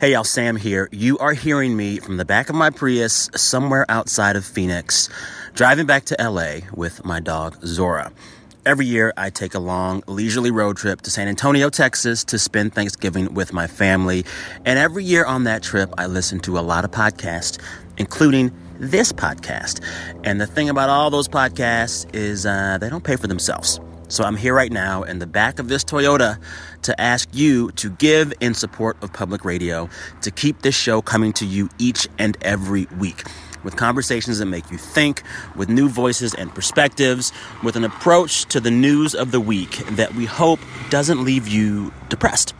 Hey, y'all, Sam here. You are hearing me from the back of my Prius somewhere outside of Phoenix, driving back to LA with my dog, Zora. Every year, I take a long, leisurely road trip to San Antonio, Texas to spend Thanksgiving with my family. And every year on that trip, I listen to a lot of podcasts, including this podcast. And the thing about all those podcasts is uh, they don't pay for themselves. So I'm here right now in the back of this Toyota to ask you to give in support of public radio to keep this show coming to you each and every week with conversations that make you think, with new voices and perspectives, with an approach to the news of the week that we hope doesn't leave you depressed.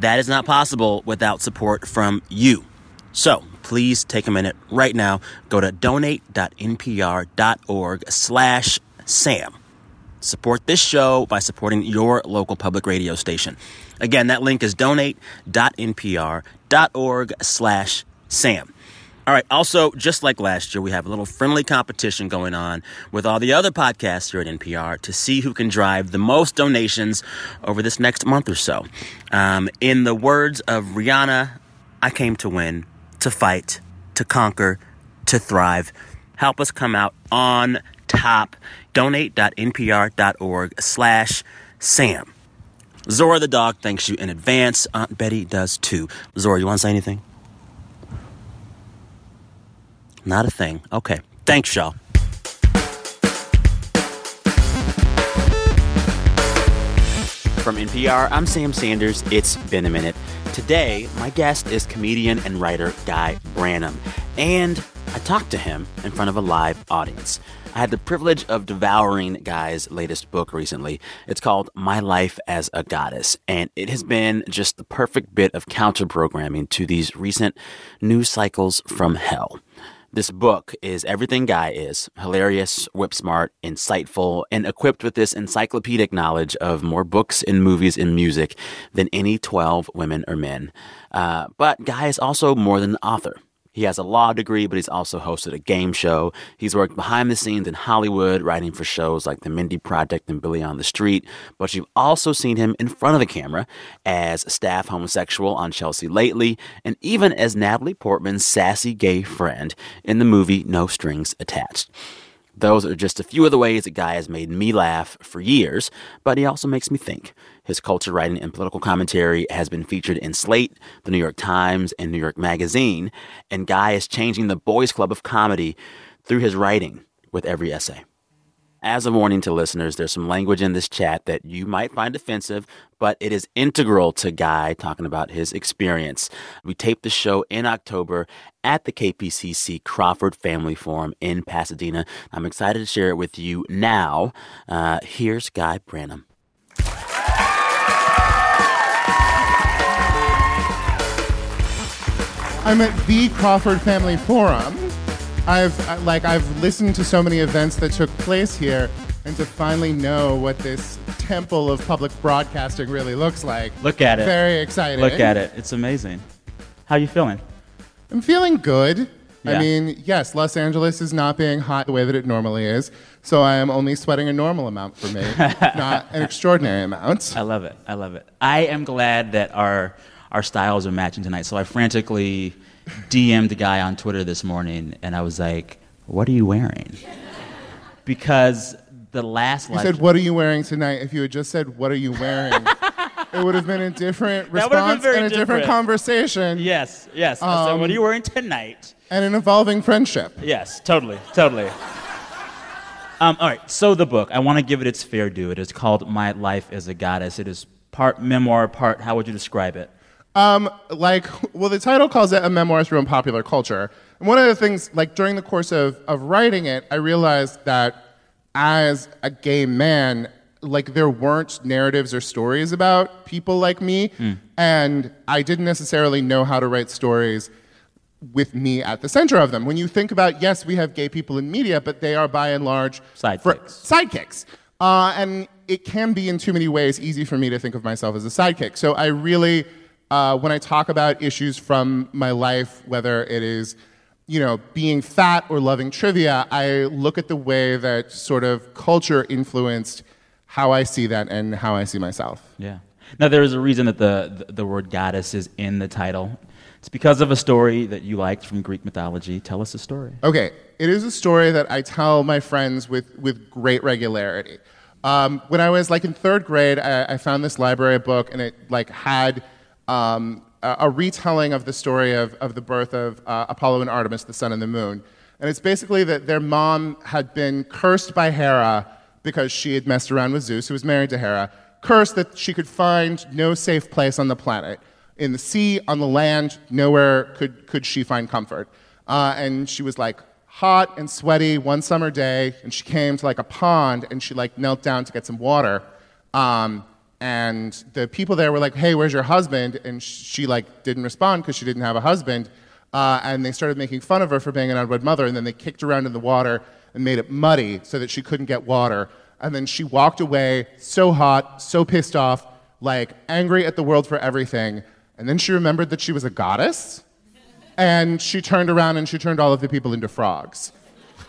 That is not possible without support from you. So please take a minute right now. Go to donate.npr.org slash Sam. Support this show by supporting your local public radio station. Again, that link is donate.npr.org slash Sam. All right. Also, just like last year, we have a little friendly competition going on with all the other podcasts here at NPR to see who can drive the most donations over this next month or so. Um, in the words of Rihanna, I came to win, to fight, to conquer, to thrive. Help us come out on top. Donate.npr.org slash Sam. Zora the dog thanks you in advance. Aunt Betty does too. Zora, you want to say anything? Not a thing. Okay. Thanks, y'all. From NPR, I'm Sam Sanders. It's been a minute. Today, my guest is comedian and writer Guy Branum. And I talked to him in front of a live audience. I had the privilege of devouring Guy's latest book recently. It's called My Life as a Goddess, and it has been just the perfect bit of counter programming to these recent news cycles from hell. This book is everything Guy is hilarious, whip smart, insightful, and equipped with this encyclopedic knowledge of more books and movies and music than any 12 women or men. Uh, but Guy is also more than an author. He has a law degree, but he's also hosted a game show. He's worked behind the scenes in Hollywood, writing for shows like The Mindy Project and Billy on the Street. But you've also seen him in front of the camera as staff homosexual on Chelsea Lately, and even as Natalie Portman's sassy gay friend in the movie No Strings Attached. Those are just a few of the ways that Guy has made me laugh for years, but he also makes me think. His culture writing and political commentary has been featured in Slate, The New York Times, and New York Magazine, and Guy is changing the boys' club of comedy through his writing with every essay. As a warning to listeners, there's some language in this chat that you might find offensive, but it is integral to Guy talking about his experience. We taped the show in October at the KPCC Crawford Family Forum in Pasadena. I'm excited to share it with you now. Uh, here's Guy Branum. I'm at the Crawford Family Forum. I've like I've listened to so many events that took place here, and to finally know what this temple of public broadcasting really looks like. Look at it. Very exciting. Look at it. It's amazing. How you feeling? I'm feeling good. Yeah. I mean, yes, Los Angeles is not being hot the way that it normally is, so I am only sweating a normal amount for me, not an extraordinary amount. I love it. I love it. I am glad that our our styles are matching tonight. So I frantically DM'd the guy on Twitter this morning, and I was like, "What are you wearing?" Because the last You said, "What are you wearing tonight?" If you had just said, "What are you wearing?" it would have been a different That would have been response and a different different. conversation Yes, yes. I said, Um, "What are you wearing tonight?" and an evolving friendship. Yes, totally, totally. Um, all right, so the book, I want to give it its fair due. It is called My Life as a Goddess. It is part memoir, part, how would you describe it? Um, like, well, the title calls it a memoir through popular culture. And one of the things, like, during the course of, of writing it, I realized that as a gay man, like, there weren't narratives or stories about people like me. And I didn't necessarily know how to write stories with me at the center of them. When you think about, yes, we have gay people in media, but they are by and large Sidekicks. sidekicks. Uh, and it can be in too many ways easy for me to think of myself as a sidekick. So I really, uh, when I talk about issues from my life, whether it is, you know, being fat or loving trivia, I look at the way that sort of culture influenced how I see that and how I see myself. Yeah. Now, there is a reason that the, the, the word goddess is in the title. It's because of a story that you liked from Greek mythology. Tell us a story. Okay, it is a story that I tell my friends with, with great regularity. Um, when I was like in third grade, I, I, found this library book, and it like had um, a, a, retelling of the story of, of the birth of uh, Apollo and Artemis, the sun and the moon. And it's basically that their mom had been cursed by Hera because she had messed around with Zeus, who was married to Hera, cursed that she could find no safe place on the planet. In the sea, on the land, nowhere could, could she find comfort. Uh, and she was like hot and sweaty one summer day, and she came to like a pond and she like knelt down to get some water. Um, and the people there were like, "Hey, where's your husband?" And she like didn't respond because she didn't have a husband. Uh, and they started making fun of her for being an unwed mother. And then they kicked around in the water and made it muddy so that she couldn't get water. And then she walked away so hot, so pissed off, like angry at the world for everything. And then she remembered that she was a goddess. And she turned around and she turned all of the people into frogs.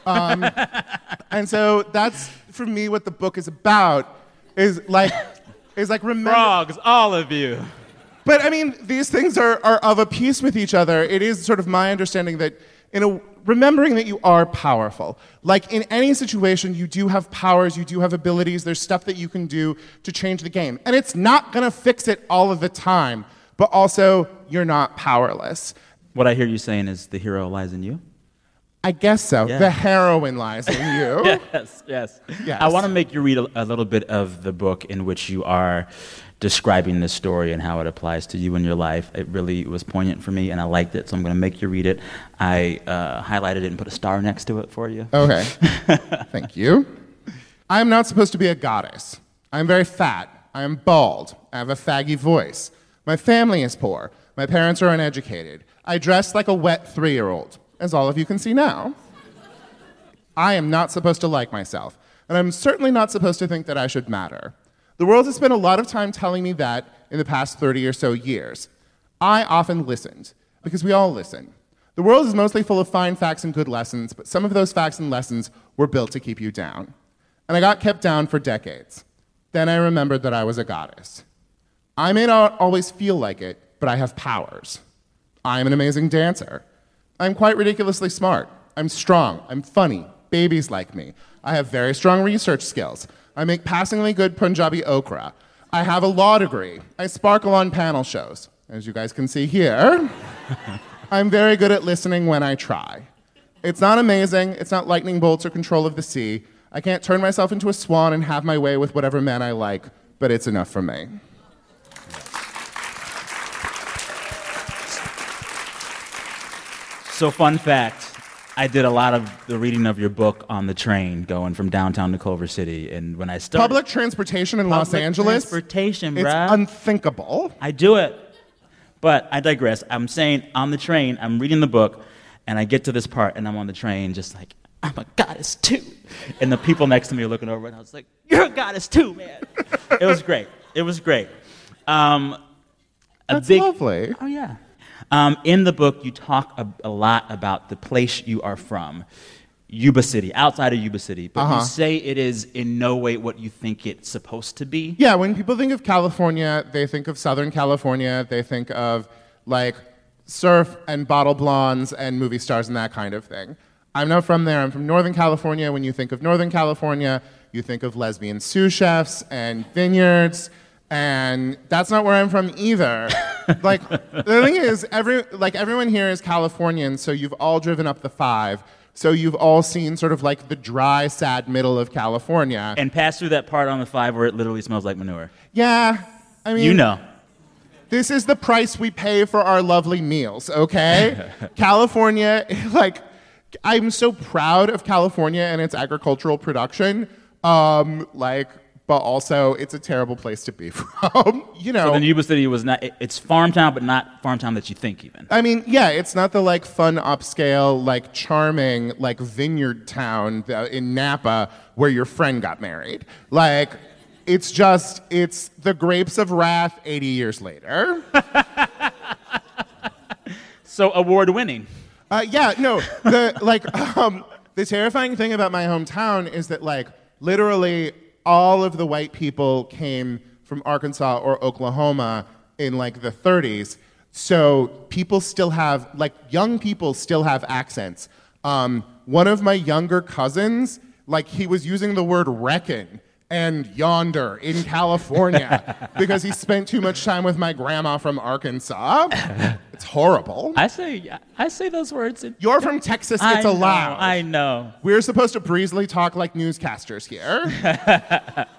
Um, and so that's for me what the book is about. Is like, is like remember frogs, all of you. But I mean, these things are, are of a piece with each other. It is sort of my understanding that in a, remembering that you are powerful. Like in any situation, you do have powers, you do have abilities, there's stuff that you can do to change the game. And it's not gonna fix it all of the time, but also you're not powerless. What I hear you saying is the hero lies in you? I guess so. Yeah. The heroine lies in you. yes, yes, yes. I want to make you read a, a little bit of the book in which you are describing this story and how it applies to you in your life. It really was poignant for me, and I liked it, so I'm going to make you read it. I uh, highlighted it and put a star next to it for you. Okay. Thank you. I am not supposed to be a goddess. I am very fat. I am bald. I have a faggy voice. My family is poor. My parents are uneducated. I dress like a wet three year old, as all of you can see now. I am not supposed to like myself, and I'm certainly not supposed to think that I should matter. The world has spent a lot of time telling me that in the past 30 or so years. I often listened, because we all listen. The world is mostly full of fine facts and good lessons, but some of those facts and lessons were built to keep you down. And I got kept down for decades. Then I remembered that I was a goddess. I may not always feel like it, but I have powers. I am an amazing dancer. I'm quite ridiculously smart. I'm strong. I'm funny. Babies like me. I have very strong research skills. I make passingly good Punjabi okra. I have a law degree. I sparkle on panel shows. As you guys can see here, I'm very good at listening when I try. It's not amazing, it's not lightning bolts or control of the sea. I can't turn myself into a swan and have my way with whatever man I like, but it's enough for me. So, fun fact I did a lot of the reading of your book on the train going from downtown to Culver City. And when I started. Public transportation in Los Angeles? transportation, It's unthinkable. I do it. But I digress. I'm saying on the train, I'm reading the book, and I get to this part, and I'm on the train just like, I'm a goddess too. And the people next to me are looking over, and I was like, You're a goddess too, man. it was great. It was great. Um, That's big, lovely. Oh, yeah. Um, in the book, you talk a, a, lot about the place you are from, Yuba City, outside of Yuba City, but uh-huh. you say it is in no way what you think it's supposed to be. Yeah, when people think of California, they think of Southern California, they think of like surf and bottle blondes and movie stars and that kind of thing. I'm not from there. I'm from Northern California. When you think of Northern California, you think of lesbian sous chefs and vineyards and that's not where I'm from either. like the thing is, every like everyone here is Californian, so you've all driven up the five. So you've all seen sort of like the dry, sad middle of California. And passed through that part on the five where it literally smells like manure. Yeah, I mean, you know. This is the price we pay for our lovely meals, okay? California, like, I'm so proud of California and its agricultural production. Um, like, but also it's a terrible place to be from. you know. So then Yuba City was not. It's farm town, but not farm town that you think even. I mean, yeah, it's not the like fun upscale, like charming, like vineyard town in Napa where your friend got married. Like, it's just it's the grapes of wrath 80 years later. so award winning. Uh, yeah, no, the like um, the terrifying thing about my hometown is that like literally all of the white people came from Arkansas or Oklahoma in like the 30s. So people still have, like, young people still have accents. Um, one of my younger cousins, like, he was using the word reckon and yonder in California because he spent too much time with my grandma from Arkansas. It's horrible. I say I say those words. in- You're from Texas, I it's know, allowed. I know. We're supposed to breezily talk like newscasters here.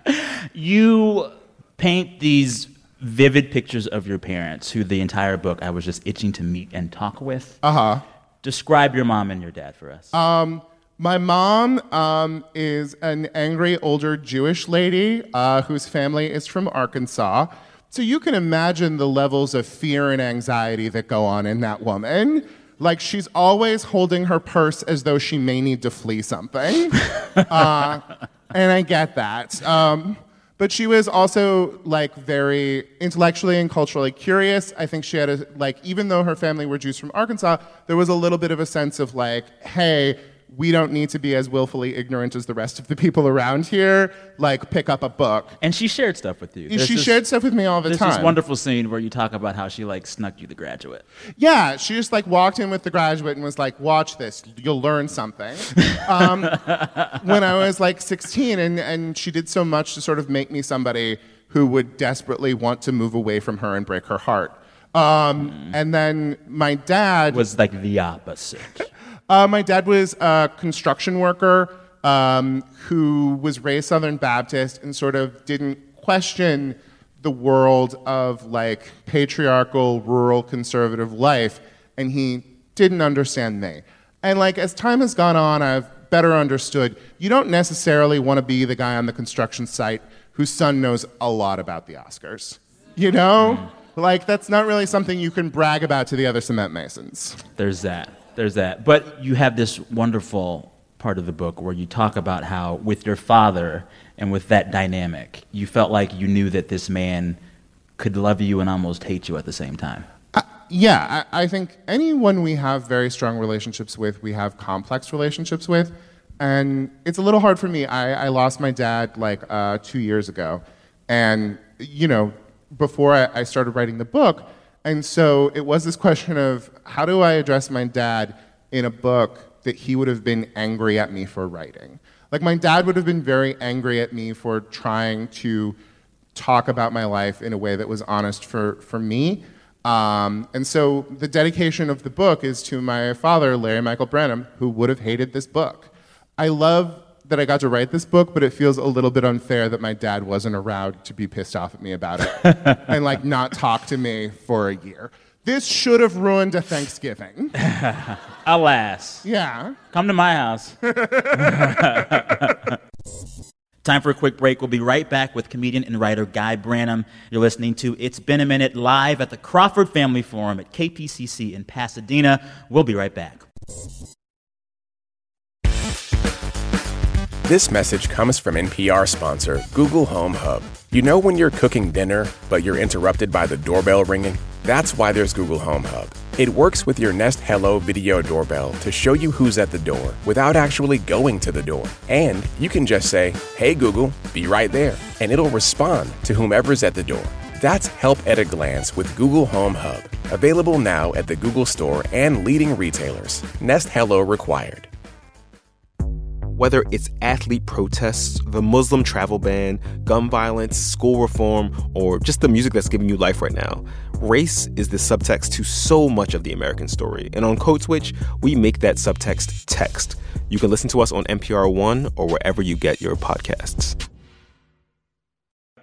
You paint these vivid pictures of your parents, who the entire book I was just itching to meet and talk with. Uh huh. Describe your mom and your dad for us. Um, my mom um, is an angry older Jewish lady uh, whose family is from Arkansas. So you can imagine the levels of fear and anxiety that go on in that woman. Like she's always holding her purse as though she may need to flee something. uh, and I get that. Um, but she was also like very intellectually and culturally curious. I think she had a like even though her family were Jews from Arkansas, there was a little bit of a sense of like, hey, we don't need to be as willfully ignorant as the rest of the people around here. Like, pick up a book. and she shared stuff with you. There's she this- shared stuff with me all the There's time. this wonderful scene where you talk about how she like snuck you the graduate. Yeah, she just like walked in with the graduate and was like, "Watch this, you'll learn something." um, when I was like 16, and and she did so much to sort of make me somebody who would desperately want to move away from her and break her heart. Um, And then my dad Was like the opposite. Uh, my dad was a construction worker um, who was raised Southern Baptist and sort of didn't question the world of like patriarchal, rural, conservative life, and he didn't understand me. And like as time has gone on, I've better understood you don't necessarily want to be the guy on the construction site whose son knows a lot about the Oscars. You know? Like that's not really something you can brag about to the other cement masons. There's that. There's that. But you have this wonderful part of the book where you talk about how, with your father and with that dynamic, you felt like you knew that this man could love you and almost hate you at the same time. Uh, yeah, I, I think anyone we have very strong relationships with, we have complex relationships with. And it's a little hard for me. I, I lost my dad like uh, two years ago. And, you know, before I, I started writing the book. And so it was this question of how do I address my dad in a book that he would have been angry at me for writing? Like, my dad would have been very angry at me for trying to talk about my life in a way that was honest for, for me. Um, and so the dedication of the book is to my father, Larry Michael Branum, who would have hated this book. I love that I got to write this book, but it feels a little bit unfair that my dad wasn't around to be pissed off at me about it and like not talk to me for a year. This should have ruined a Thanksgiving. Alas. Yeah. Come to my house. Time for a quick break. We'll be right back with comedian and writer Guy Branum. You're listening to It's Been a Minute live at the Crawford Family Forum at KPCC in Pasadena. We'll be right back. This message comes from NPR sponsor Google Home Hub. You know when you're cooking dinner, but you're interrupted by the doorbell ringing? That's why there's Google Home Hub. It works with your Nest Hello video doorbell to show you who's at the door without actually going to the door. And you can just say, Hey Google, be right there, and it'll respond to whomever's at the door. That's help at a glance with Google Home Hub. Available now at the Google Store and leading retailers. Nest Hello required. Whether it's athlete protests, the Muslim travel ban, gun violence, school reform, or just the music that's giving you life right now, race is the subtext to so much of the American story. And on Code Switch, we make that subtext text. You can listen to us on NPR One or wherever you get your podcasts.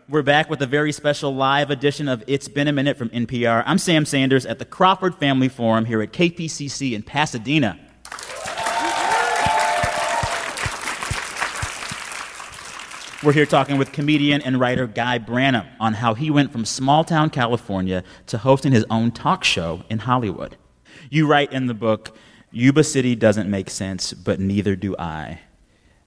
We're back with a very special live edition of It's Been a Minute from NPR. I'm Sam Sanders at the Crawford Family Forum here at KPCC in Pasadena. We're here talking with comedian and writer Guy Branum on how he went from small town California to hosting his own talk show in Hollywood. You write in the book, Yuba City doesn't make sense, but neither do I.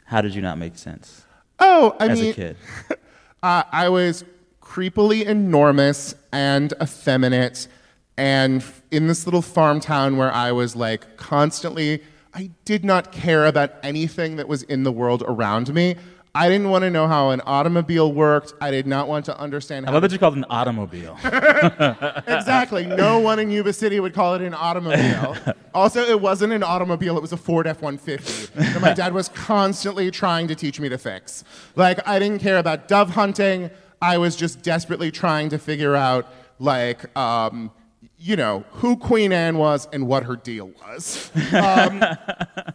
How did you not make sense Oh, I as mean, a kid? Uh, I was creepily enormous and effeminate, and in this little farm town where I was like constantly, I did not care about anything that was in the world around me. I didn't want to know how an automobile worked. I did not want to understand I how. love that you called it an automobile. exactly. No one in Yuba City would call it an automobile. also, it wasn't an automobile, it was a Ford F 150 that my dad was constantly trying to teach me to fix. Like, I didn't care about dove hunting. I was just desperately trying to figure out, like, um, you know, who Queen Anne was and what her deal was. Um,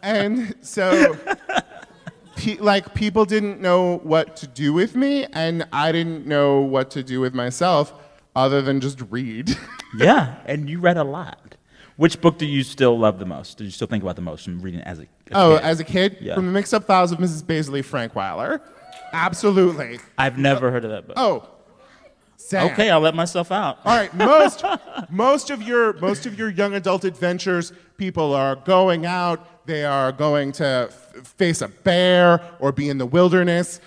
and so pe- like people didn't know what to do with me and i didn't know what to do with myself other than just read yeah, and you read a lot. Which book do you still love the most? Do you still think about the most from reading as a, oh kid? as a kid Yeah. from the mixed up files of mrs Baisley frank weiler absolutely I've never heard of that book. oh Sam. okay, I'll let myself out. All right, most most of your most of your young adult adventures, people are going out. They are going to f- face a bear or be in the wilderness.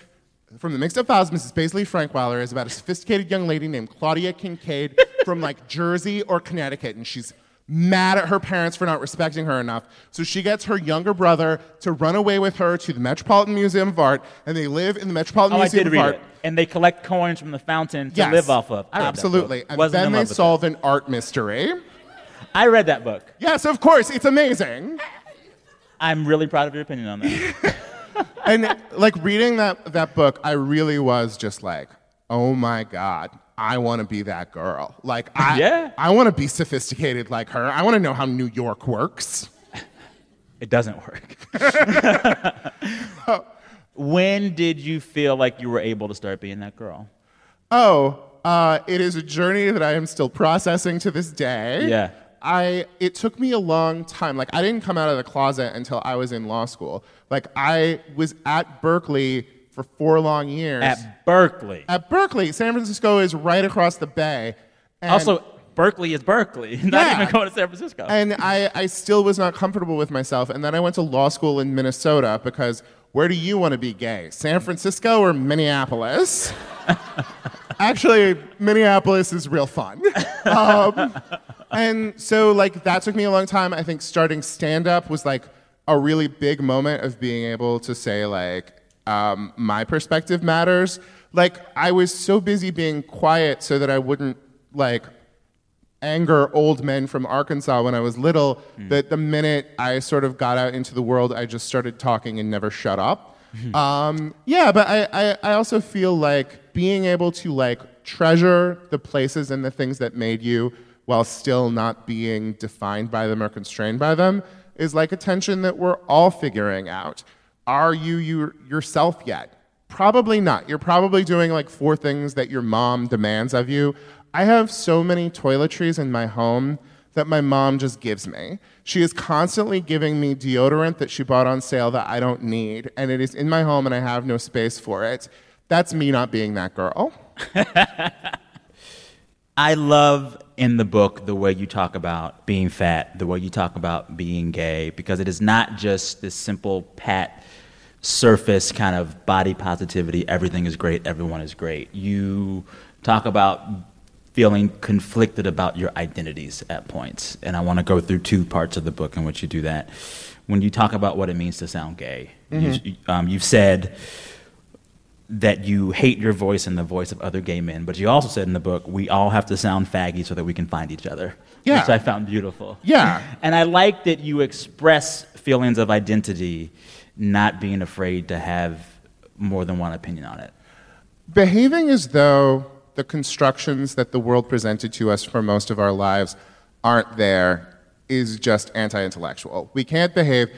From the Mixed Up Files, Mrs. Baisley Frankweiler is about a sophisticated young lady named Claudia Kincaid from like Jersey or Connecticut, and she's mad at her parents for not respecting her enough. So she gets her younger brother to run away with her to the Metropolitan Museum of Art, and they live in the Metropolitan Oh, I Museum did of read Art. it. And they collect coins from the fountain to Yes, live off of. I Absolutely. And Wasn't then they solve an art mystery. I read that book. Yes, of course. It's amazing. I'm really proud of your opinion on that. And like reading that, that book, I really was just like, oh my God, I want to be that girl. Like, I, Yeah. I want to be sophisticated like her. I want to know how New York works. it doesn't work. when did you feel like you were able to start being that girl? Oh, uh, it is a journey that I am still processing to this day. Yeah. I it took me a long time. Like I didn't come out of the closet until I was in law school. Like I was at Berkeley for four long years. At Berkeley. At Berkeley, San Francisco is right across the bay. And, also, Berkeley is Berkeley. Not Yeah. even going to San Francisco. and I, I still was not comfortable with myself. And then I went to law school in Minnesota because where do you want to be gay? San Francisco or Minneapolis? Actually, Minneapolis is real fun. Um, and so, like, that took me a long time. I think starting stand up was like a really big moment of being able to say, like, um, my perspective matters. Like, I was so busy being quiet so that I wouldn't, like, anger old men from Arkansas when I was little that the minute I sort of got out into the world, I just started talking and never shut up. um, yeah, but I, I, I also feel like being able to like treasure the places and the things that made you while still not being defined by them or constrained by them is like a tension that we're all figuring out. Are you, you yourself yet? Probably not. You're probably doing like four things that your mom demands of you. I have so many toiletries in my home that my mom just gives me. She is constantly giving me deodorant that she bought on sale that I don't need, and it is in my home and I have no space for it. That's me not being that girl. I love in the book the way you talk about being fat, the way you talk about being gay, because it is not just this simple pat surface kind of body positivity, everything is great, everyone is great. You talk about feeling conflicted about your identities at points. And I want to go through two parts of the book in which you do that. When you talk about what it means to sound gay, you, um, you've said that you hate your voice and the voice of other gay men, but you also said in the book, we all have to sound faggy so that we can find each other. Yeah. Which I found beautiful. Yeah. And I like that you express feelings of identity, not being afraid to have more than one opinion on it. Behaving as though the constructions that the world presented to us for most of our lives aren't there is just anti intellectual. We can't behave.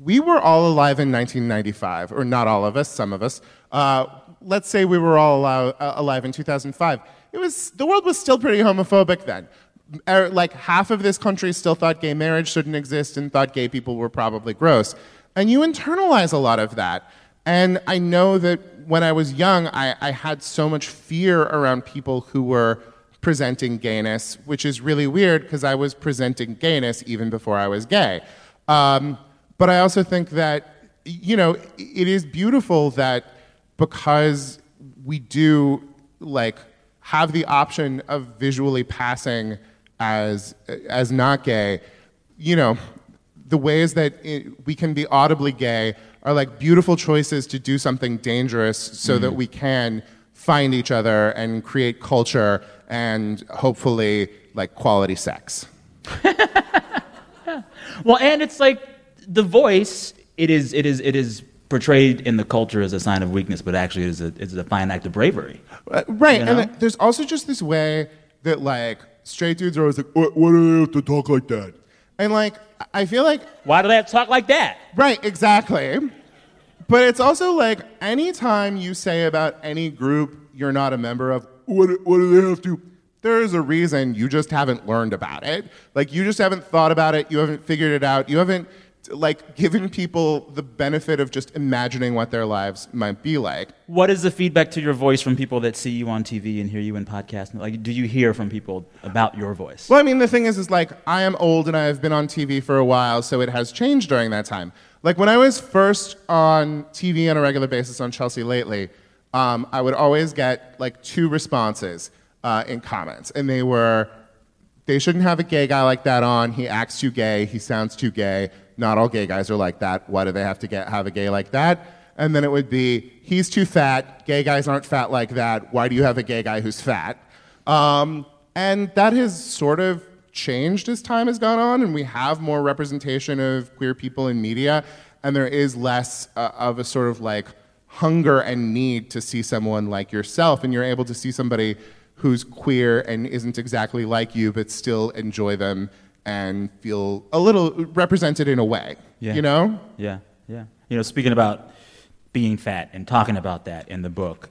We were all alive in 1995, or not all of us, some of us. Uh, let's say we were all uh, alive in 2005. It was, the world was still pretty homophobic then. Er, Like half of this country still thought gay marriage shouldn't exist and thought gay people were probably gross. And you internalize a lot of that. And I know that when I was young, I, I had so much fear around people who were presenting gayness, which is really weird because I was presenting gayness even before I was gay. Um, but I also think that, you know, it is beautiful that because we do like have the option of visually passing as as not gay, you know, the ways that it, we can be audibly gay are like beautiful choices to do something dangerous so that we can find each other and create culture and hopefully like quality sex. Well, and it's like the voice. It is. It is. It is portrayed in the culture as a sign of weakness, but actually, it is a, it's a fine act of bravery. Uh, right, You and know? th- there's also just this way that like straight dudes are always like, what, why do they have to talk like that? And like, I feel like Why do they have to talk like that? Right, exactly. But it's also like anytime you say about any group you're not a member of, what, what do they have to? There is a reason you just haven't learned about it. Like you just haven't thought about it, you haven't figured it out, you haven't like giving people the benefit of just imagining what their lives might be like. What is the feedback to your voice from people that see you on TV and hear you in podcasts? Like, do you hear from people about your voice? Well, I mean, the thing is, is like I am old and I have been on TV for a while, so it has changed during that time. Like when I was first on TV on a regular basis on Chelsea Lately, um, I would always get like two responses uh, in comments, and they were, "They shouldn't have a gay guy like that on. He acts too gay. He sounds too gay. Not all gay guys are like that. Why do they have to get have a gay like that?" And then it would be, "He's too fat. Gay guys aren't fat like that. Why do you have a gay guy who's fat?" Um, and that has sort of changed as time has gone on, and we have more representation of queer people in media, and there is less uh, of a sort of like hunger and need to see someone like yourself, and you're able to see somebody who's queer and isn't exactly like you, but still enjoy them and feel a little represented in a way. Yeah. You know? Yeah, yeah. You know, speaking about being fat and talking about that in the book,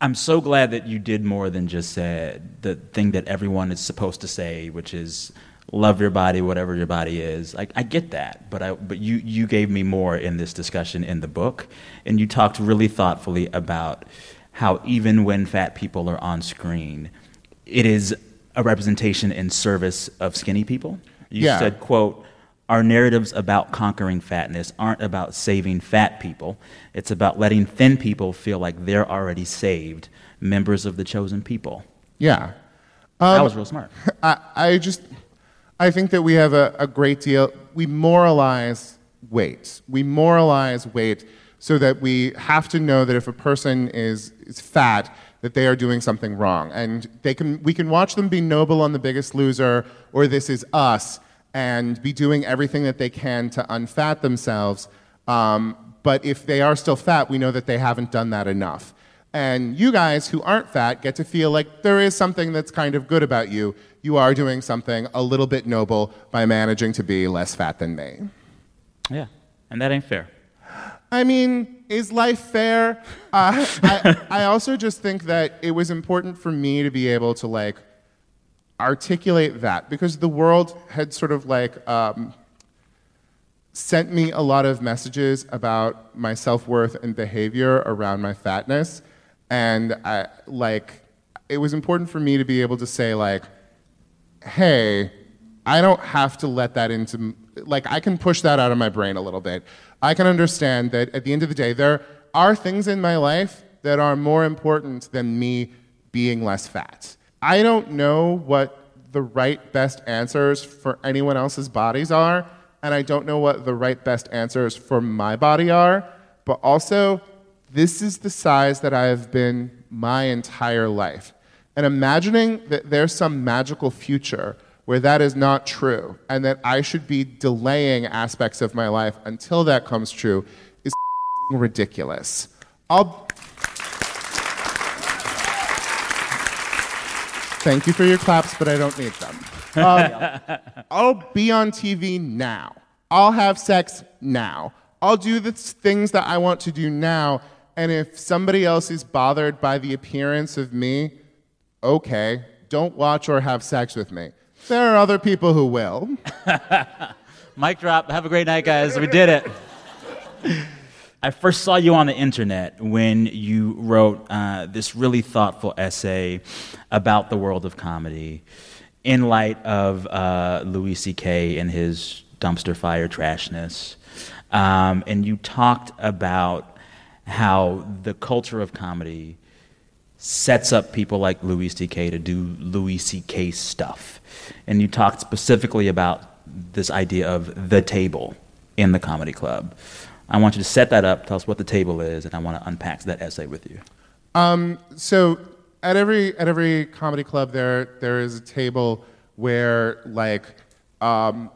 I'm so glad that you did more than just said the thing that everyone is supposed to say, which is love your body, whatever your body is. Like I get that, but I but you you gave me more in this discussion in the book, and you talked really thoughtfully about how even when fat people are on screen, it is a representation in service of skinny people. You Yeah. said, quote, our narratives about conquering fatness aren't about saving fat people. It's about letting thin people feel like they're already saved, members of the chosen people. Yeah. that um, was real smart. I, I just I think that we have a, a great deal we moralize weight. We moralize weight so that we have to know that if a person is, is fat, that they are doing something wrong. And they can we can watch them be noble on the biggest loser or this is us and be doing everything that they can to unfat themselves. Um, but if they are still fat, we know that they haven't done that enough. And you guys who aren't fat get to feel like there is something that's kind of good about you. You are doing something a little bit noble by managing to be less fat than me. Yeah, and that ain't fair. I mean, is life fair? Uh, I, I also just think that it was important for me to be able to like articulate that because the world had sort of like um, sent me a lot of messages about my self-worth and behavior around my fatness and I, like it was important for me to be able to say like hey i don't have to let that into like i can push that out of my brain a little bit i can understand that at the end of the day there are things in my life that are more important than me being less fat i don't know what the right best answers for anyone else's bodies are and i don't know what the right best answers for my body are but also this is the size that I have been my entire life. And imagining that there's some magical future where that is not true and that I should be delaying aspects of my life until that comes true is ridiculous. I'll. Thank you for your claps, but I don't need them. Um, I'll be on TV now. I'll have sex now. I'll do the things that I want to do now. And if somebody else is bothered by the appearance of me, okay, don't watch or have sex with me. There are other people who will. Mic drop. Have a great night, guys. We did it. I first saw you on the internet when you wrote uh, this really thoughtful essay about the world of comedy in light of uh, Louis C.K. and his dumpster fire trashness. Um, and you talked about how the culture of comedy sets up people like Louis C.K. to do Louis C.K. stuff. And you talked specifically about this idea of the table in the comedy club. I want you to set that up, tell us what the table is, and I want to unpack that essay with you. Um, so at every at every comedy club there there is a table where like um,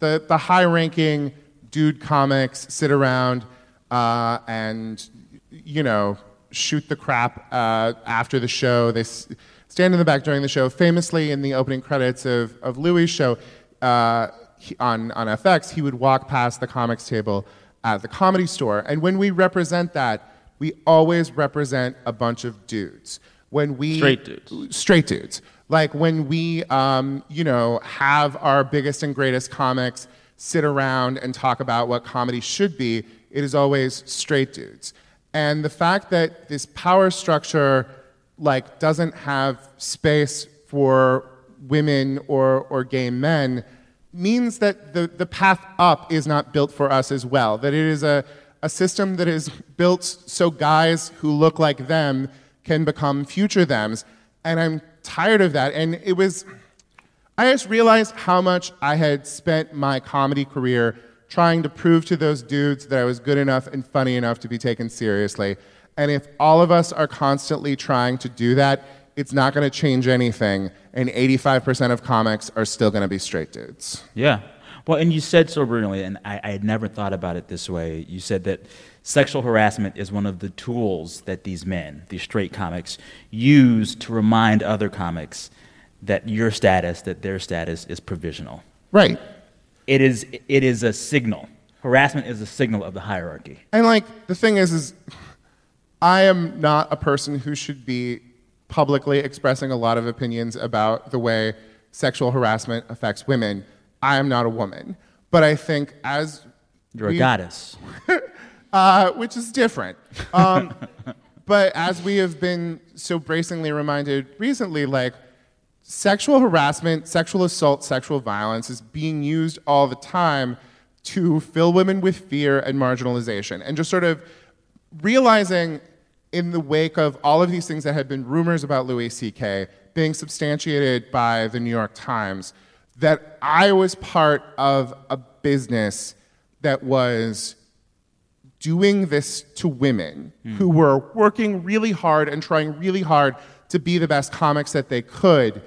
the the high ranking dude comics sit around uh, and you know shoot the crap uh, after the show. They s- stand in the back during the show. Famously, in the opening credits of of Louis' show uh, he, on on FX, he would walk past the comics table at the comedy store, and when we represent that, we always represent a bunch of dudes. When we Straight dudes. straight dudes. Like when we, um, you know, have our biggest and greatest comics sit around and talk about what comedy should be, it is always straight dudes. And the fact that this power structure, like, doesn't have space for women or, or gay men means that the, the path up is not built for us as well. That it is a, a system that is built so guys who look like them can become future thems. And I'm tired of that. And it was, I just realized how much I had spent my comedy career trying to prove to those dudes that I was good enough and funny enough to be taken seriously. And if all of us are constantly trying to do that, it's not going to change anything. And 85% of comics are still going to be straight dudes. Yeah. Well, and you said so brilliantly, and I, I had never thought about it this way. You said that sexual harassment is one of the tools that these men, these straight comics, use to remind other comics that your status, that their status is provisional. Right. It is, it is a signal. Harassment is a signal of the hierarchy. And like the thing is, is I am not a person who should be publicly expressing a lot of opinions about the way sexual harassment affects women. I am not a woman, but I think as You're a goddess. uh, which is different. Um, but as we have been so bracingly reminded recently, like sexual harassment, sexual assault, sexual violence is being used all the time to fill women with fear and marginalization. And just sort of realizing in the wake of all of these things that had been rumors about Louis C.K. being substantiated by the New York Times, that I was part of a business that was doing this to women hmm. who were working really hard and trying really hard to be the best comics that they could,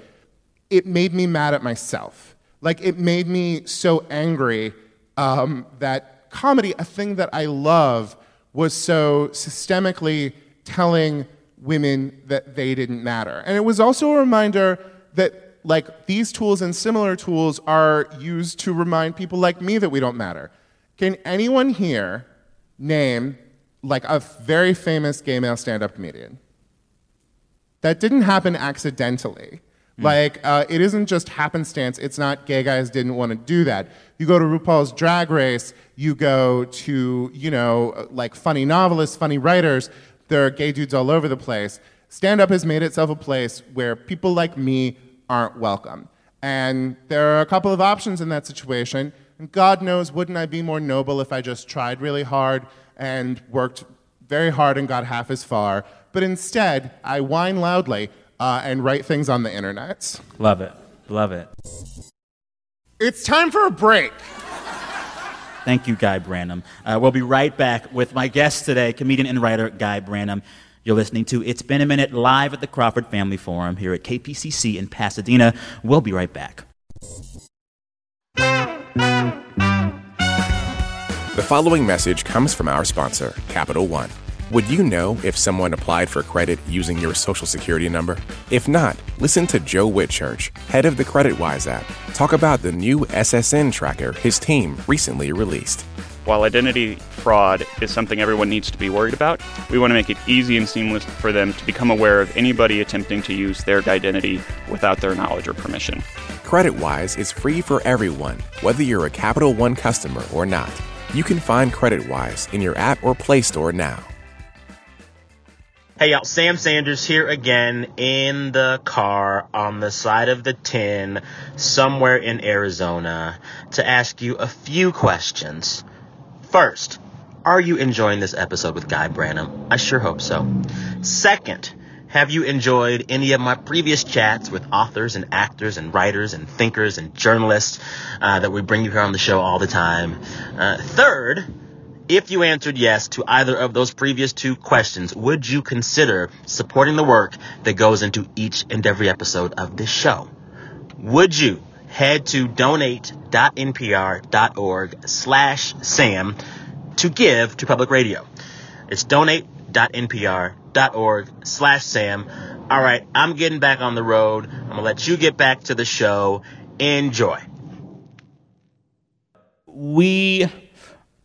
it made me mad at myself. Like, it made me so angry um, that comedy, a thing that I love, was so systemically telling women that they didn't matter. And it was also a reminder that, like, these tools and similar tools are used to remind people like me that we don't matter. Can anyone here name like a very famous gay male stand-up comedian? That didn't happen accidentally. Like, uh, it isn't just happenstance. It's not gay guys didn't want to do that. You go to RuPaul's Drag Race, you go to, you know, like funny novelists, funny writers. There are gay dudes all over the place. Stand up has made itself a place where people like me aren't welcome. And there are a couple of options in that situation. And God knows, wouldn't I be more noble if I just tried really hard and worked very hard and got half as far? But instead, I whine loudly uh, and write things on the internet. Love it. Love it. It's time for a break. Thank you, Guy Branum. Uh, we'll be right back with my guest today, comedian and writer Guy Branum. You're listening to It's Been a Minute live at the Crawford Family Forum here at KPCC in Pasadena. We'll be right back. The following message comes from our sponsor, Capital One. Would you know if someone applied for credit using your social security number? If not, listen to Joe Whitchurch, head of the CreditWise app, talk about the new SSN tracker his team recently released. While identity fraud is something everyone needs to be worried about, we want to make it easy and seamless for them to become aware of anybody attempting to use their identity without their knowledge or permission. CreditWise is free for everyone, whether you're a Capital One customer or not. You can find CreditWise in your app or Play Store now. Hey y'all, Sam Sanders here again in the car on the side of the 10 somewhere in Arizona to ask you a few questions. First, are you enjoying this episode with Guy Branum? I sure hope so. Second, Have you enjoyed any of my previous chats with authors and actors and writers and thinkers and journalists uh, that we bring you here on the show all the time? Uh, third, if you answered yes to either of those previous two questions, would you consider supporting the work that goes into each and every episode of this show? Would you head to donate.npr.org slash Sam to give to public radio? It's donate.npr.org org slash Sam. All right, I'm getting back on the road. I'm going to let you get back to the show. Enjoy. We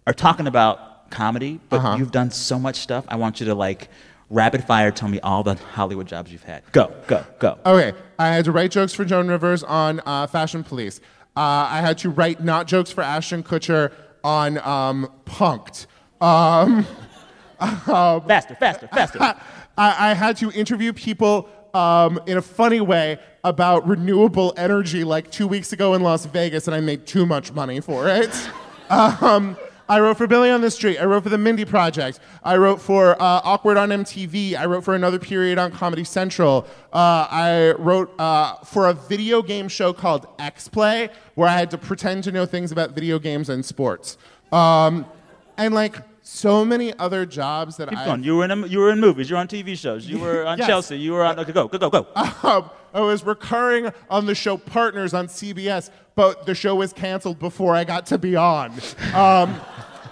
are talking about comedy, but Uh-huh. you've done so much stuff. I want you to like rapid fire tell me all the Hollywood jobs you've had. Go, go, go. Okay, I had to write jokes for Joan Rivers on uh, Fashion Police. Uh, I had to write not jokes for Ashton Kutcher on um, Punked. Um, faster, faster, faster. I, I had to interview people um, in a funny way about renewable energy like two weeks ago in Las Vegas, and I made too much money for it. um, I wrote for Billy on the Street. I wrote for the Mindy Project. I wrote for uh, Awkward on MTV. I wrote for another period on Comedy Central. Uh, I wrote uh, for a video game show called X Play, where I had to pretend to know things about video games and sports. Um, and like so many other jobs that Keep I. You were in a, you were in movies. You were on TV shows. You were on Yes. Chelsea. You were on. Okay, go, go, go, go. um, I was recurring on the show Partners on CBS, but the show was canceled before I got to be on. Um,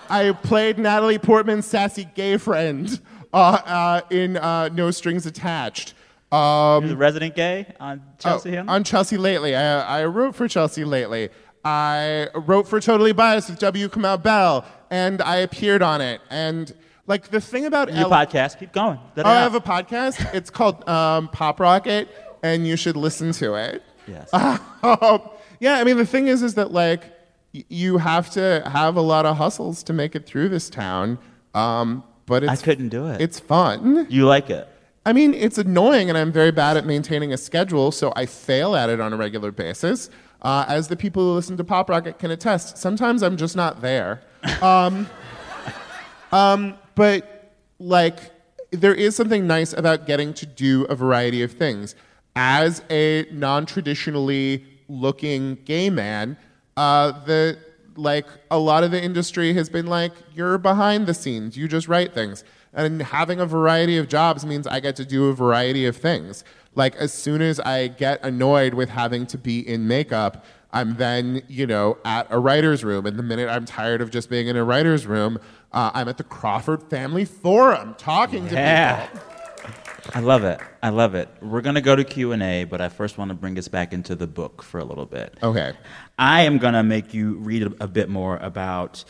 I played Natalie Portman's sassy gay friend uh, uh, in uh, No Strings Attached. Um, the resident gay on Chelsea. oh, on Chelsea Lately. I, I wrote for Chelsea Lately. I wrote for Totally Biased with W. Kamau Bell, and I appeared on it. And like the thing about Your L- podcast. Keep going. Let Oh, I have a podcast. It's called um, Pop Rocket, and you should listen to it. Yes. Um, yeah, I mean the thing is, is that like you have to have a lot of hustles to make it through this town. Um, but it's, I couldn't do it. It's fun. you like it. I mean, it's annoying, and I'm very bad at maintaining a schedule, so I fail at it on a regular basis. Uh, as the people who listen to Pop Rocket can attest, sometimes I'm just not there. Um, um, but like, there is something nice about getting to do a variety of things. As a non-traditionally looking gay man, uh, the like a lot of the industry has been like, you're behind the scenes, you just write things. And having a variety of jobs means I get to do a variety of things. Like as soon as I get annoyed with having to be in makeup, I'm then, you know, at a writer's room. And the minute I'm tired of just being in a writer's room, uh, I'm at the Crawford Family Forum talking to people. I love it. I love it. We're gonna go to Q and A, but I first want to bring us back into the book for a little bit. Okay. I am gonna make you read a, a bit more about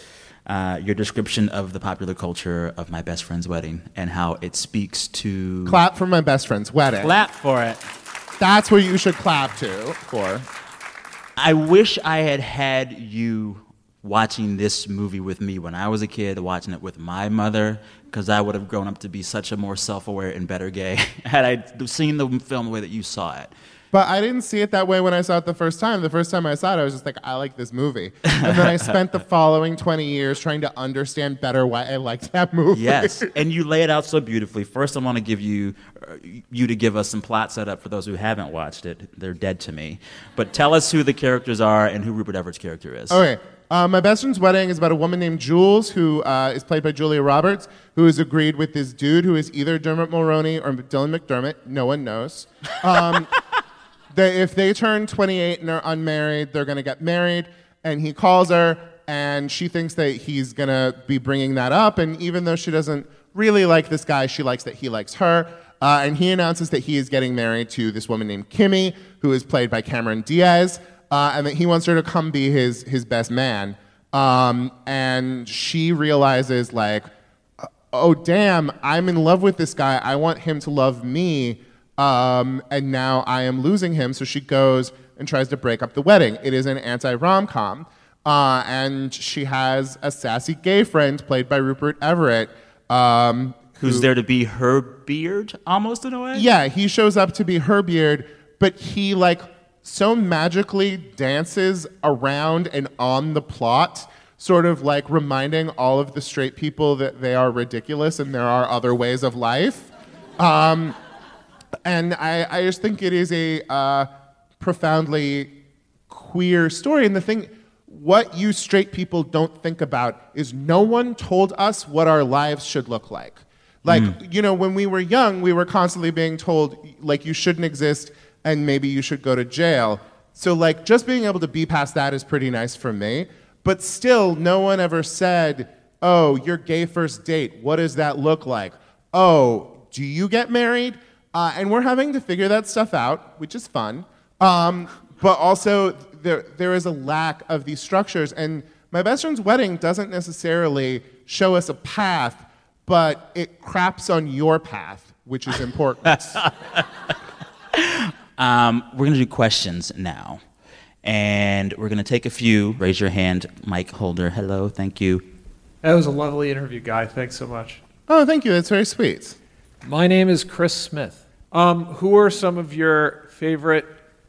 uh, your description of the popular culture of my best friend's wedding and how it speaks to. Clap for my best friend's wedding. Clap for it. That's what you should clap to for. I wish I had had you watching this movie with me when I was a kid, watching it with my mother, because I would have grown up to be such a more self aware and better gay had I seen the film the way that you saw it. But I didn't see it that way when I saw it the first time. The first time I saw it, I was just like, I like this movie. And then I spent the following 20 years trying to understand better why I liked that movie. Yes, and you lay it out so beautifully. First, I want to give you you to give us some plot setup for those who haven't watched it. They're dead to me. But tell us who the characters are and who Rupert Everett's character is. Okay. Uh, my best friend's wedding is about a woman named Jules, who uh, is played by Julia Roberts, who has agreed with this dude who is either Dermot Mulroney or Dylan McDermott. No one knows. Um, that if they turn 28 and are unmarried, they're going to get married. And he calls her, and she thinks that he's going to be bringing that up. And even though she doesn't really like this guy, she likes that he likes her. Uh, and he announces that he is getting married to this woman named Kimmy, who is played by Cameron Diaz, uh, and that he wants her to come be his, his best man. Um, and she realizes, like, oh damn i'm in love with this guy. I want him to love me. Um, and now i am losing him. So she goes and tries to break up the wedding. It is an anti-rom-com. Uh, and she has a sassy gay friend played by rupert everett um, Who's there to be her beard, almost in a way? yeah he shows up to be her beard but he like so magically dances around and on the plot sort of like reminding all of the straight people that they are ridiculous and there are other ways of life um, and I, I just think it is a uh, profoundly queer story. And the thing, what you straight people don't think about is no one told us what our lives should look like. Like, you know, when we were young, we were constantly being told, like, you shouldn't exist and maybe you should go to jail. So, like, just being able to be past that is pretty nice for me. But still, no one ever said, oh, your gay first date, what does that look like? Oh, do you get married? Uh, and we're having to figure that stuff out, which is fun. Um, but also, there, there is a lack of these structures. And my best friend's wedding doesn't necessarily show us a path, but it craps on your path, which is important. Um, we're going to do questions now. And we're going to take a few. Raise your hand, mic holder. Hello, thank you. That was a lovely interview, Guy. Thanks so much. oh, thank you. That's very sweet. My name is Chris Smith. Um, who are some of your favorite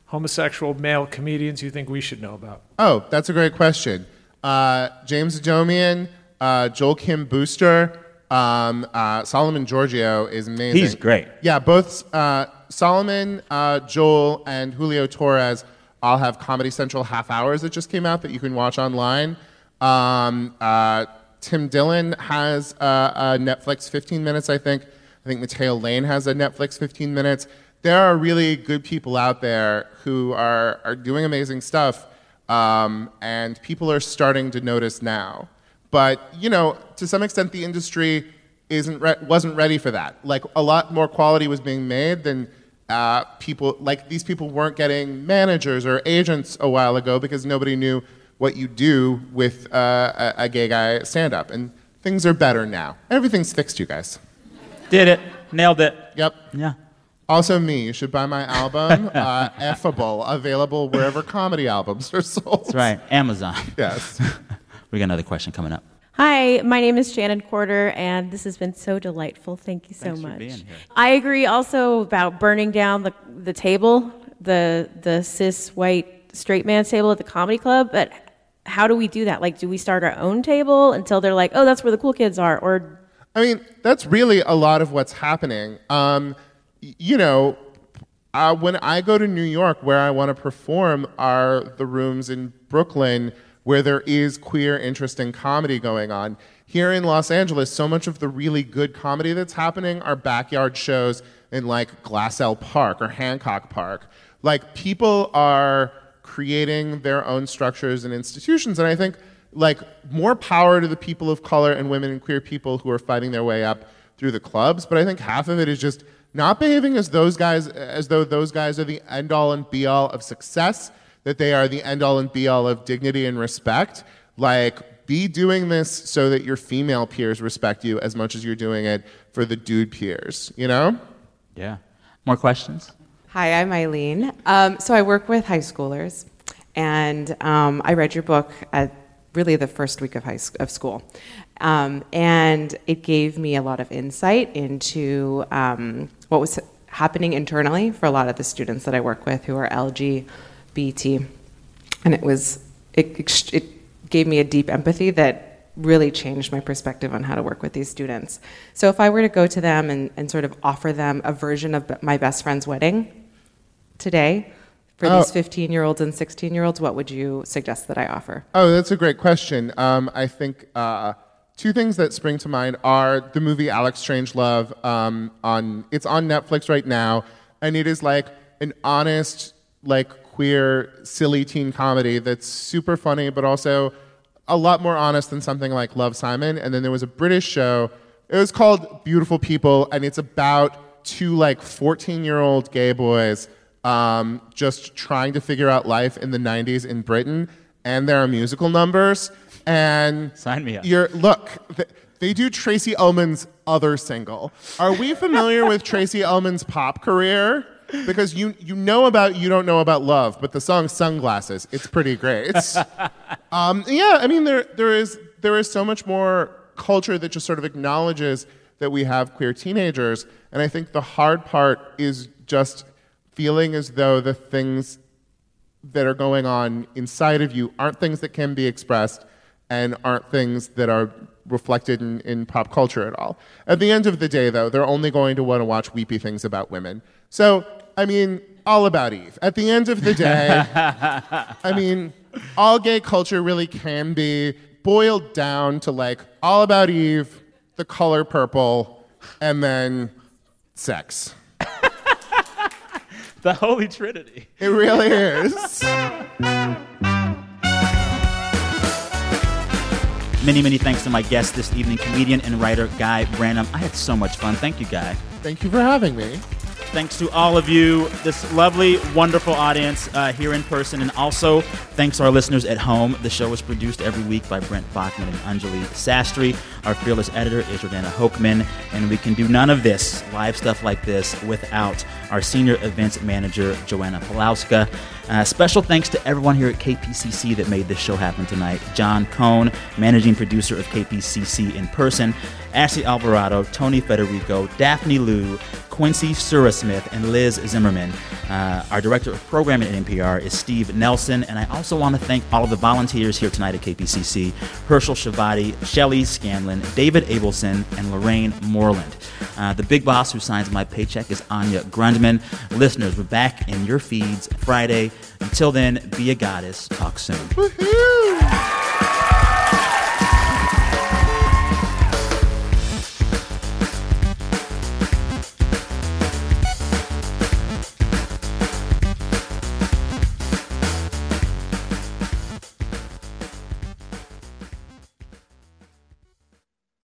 homosexual male comedians you think we should know about? Oh, that's a great question. Uh, James Adomian, uh, Joel Kim Booster, um, uh, Solomon Georgio is amazing. He's great. Yeah, both uh, Solomon, uh, Joel, and Julio Torres all have Comedy Central half hours that just came out that you can watch online. Um, uh, Tim Dillon has uh, a Netflix 15 minutes, I think. I think Mateo Lane has a Netflix 15 minutes. There are really good people out there who are, are doing amazing stuff, um, and people are starting to notice now. But, you know, to some extent, the industry isn't re- wasn't ready for that. Like, a lot more quality was being made than uh, people, like, these people weren't getting managers or agents a while ago because nobody knew what you do with uh, a, a gay guy stand up. And things are better now. Everything's fixed, you guys. Did it. Nailed it. Yep. Yeah. Also, me. You should buy my album, uh, Effable, available wherever comedy albums are sold. That's right. Amazon. Yes. we got another question coming up. Hi, my name is Shannon Quarter, and this has been so delightful. Thank you so Thanks for much. being here. I agree also about burning down the, the table, the, the cis white straight man's table at the comedy club, but how do we do that? Like, do we start our own table until they're like, oh, that's where the cool kids are? Or I mean, that's really a lot of what's happening. Um, you know, uh, when I go to New York, where I want to perform are the rooms in Brooklyn where there is queer, interesting comedy going on. Here in Los Angeles, so much of the really good comedy that's happening are backyard shows in like Glassell Park or Hancock Park. Like people are creating their own structures and institutions, and I think like more power to the people of color and women and queer people who are fighting their way up through the clubs. But I think half of it is just not behaving as those guys as though those guys are the end all and be all of success, that they are the end all and be all of dignity and respect. Like be doing this so that your female peers respect you as much as you're doing it for the dude peers, you know? Yeah. More questions? Hi, I'm Eileen. Um, so I work with high schoolers, and um, I read your book at really the first week of high sc- of school, um, and it gave me a lot of insight into um, what was happening internally for a lot of the students that I work with who are LGBT, and it was it, it gave me a deep empathy that really changed my perspective on how to work with these students. So if I were to go to them and, and sort of offer them a version of my best friend's wedding today for Oh. these 15 year olds and 16 year olds, what would you suggest that I offer? Oh, that's a great question. Um, I think uh, two things that spring to mind are the movie Alex Strangelove. Um, on it's on Netflix right now, and it is like an honest, like queer, silly teen comedy that's super funny, but also a lot more honest than something like Love Simon. And then there was a British show. It was called Beautiful People, and it's about two like 14 year old gay boys um, just trying to figure out life in the 90s in Britain. And there are musical numbers. And Sign me up. You're, look, th- they do Tracey Ullman's other single. Are we familiar with Tracey Ullman's pop career? Because you, you know about You Don't Know About Love, but the song Sunglasses, it's pretty great. Um, yeah, I mean, there, there, is, there is so much more culture that just sort of acknowledges that we have queer teenagers. And I think the hard part is just feeling as though the things that are going on inside of you aren't things that can be expressed and aren't things that are reflected in, in pop culture at all. At the end of the day, though, they're only going to want to watch weepy things about women. So, I mean, all about Eve. At the end of the day, I mean, all gay culture really can be boiled down to like all about Eve, the color purple, and then sex. The Holy Trinity. It really is. Many, many thanks to my guest this evening, comedian and writer Guy Branum. I had so much fun. Thank you, Guy. Thank you for having me. Thanks to all of you, this lovely, wonderful audience uh, here in person, and also thanks to our listeners at home. The show is produced every week by Brent Baughman and Anjali Sastry. Our fearless editor is Jordana Hochman, and we can do none of this, live stuff like this, without our senior events manager, Joanna Palauska. Uh, special thanks to everyone here at KPCC that made this show happen tonight. John Cohn, managing producer of KPCC in person, Ashley Alvarado, Tony Federico, Daphne Liu, Quincy Surasmith, and Liz Zimmerman. Uh, our director of programming at NPR is Steve Nelson, and I also want to thank all of the volunteers here tonight at KPCC Herschel Shavati, Shelly Scanlon, David Abelson, and Lorraine Moreland. Uh, the big boss who signs my paycheck is Anya Grundmann. Listeners, we're back in your feeds Friday. Until then, be a goddess. Talk soon. Woo-hoo!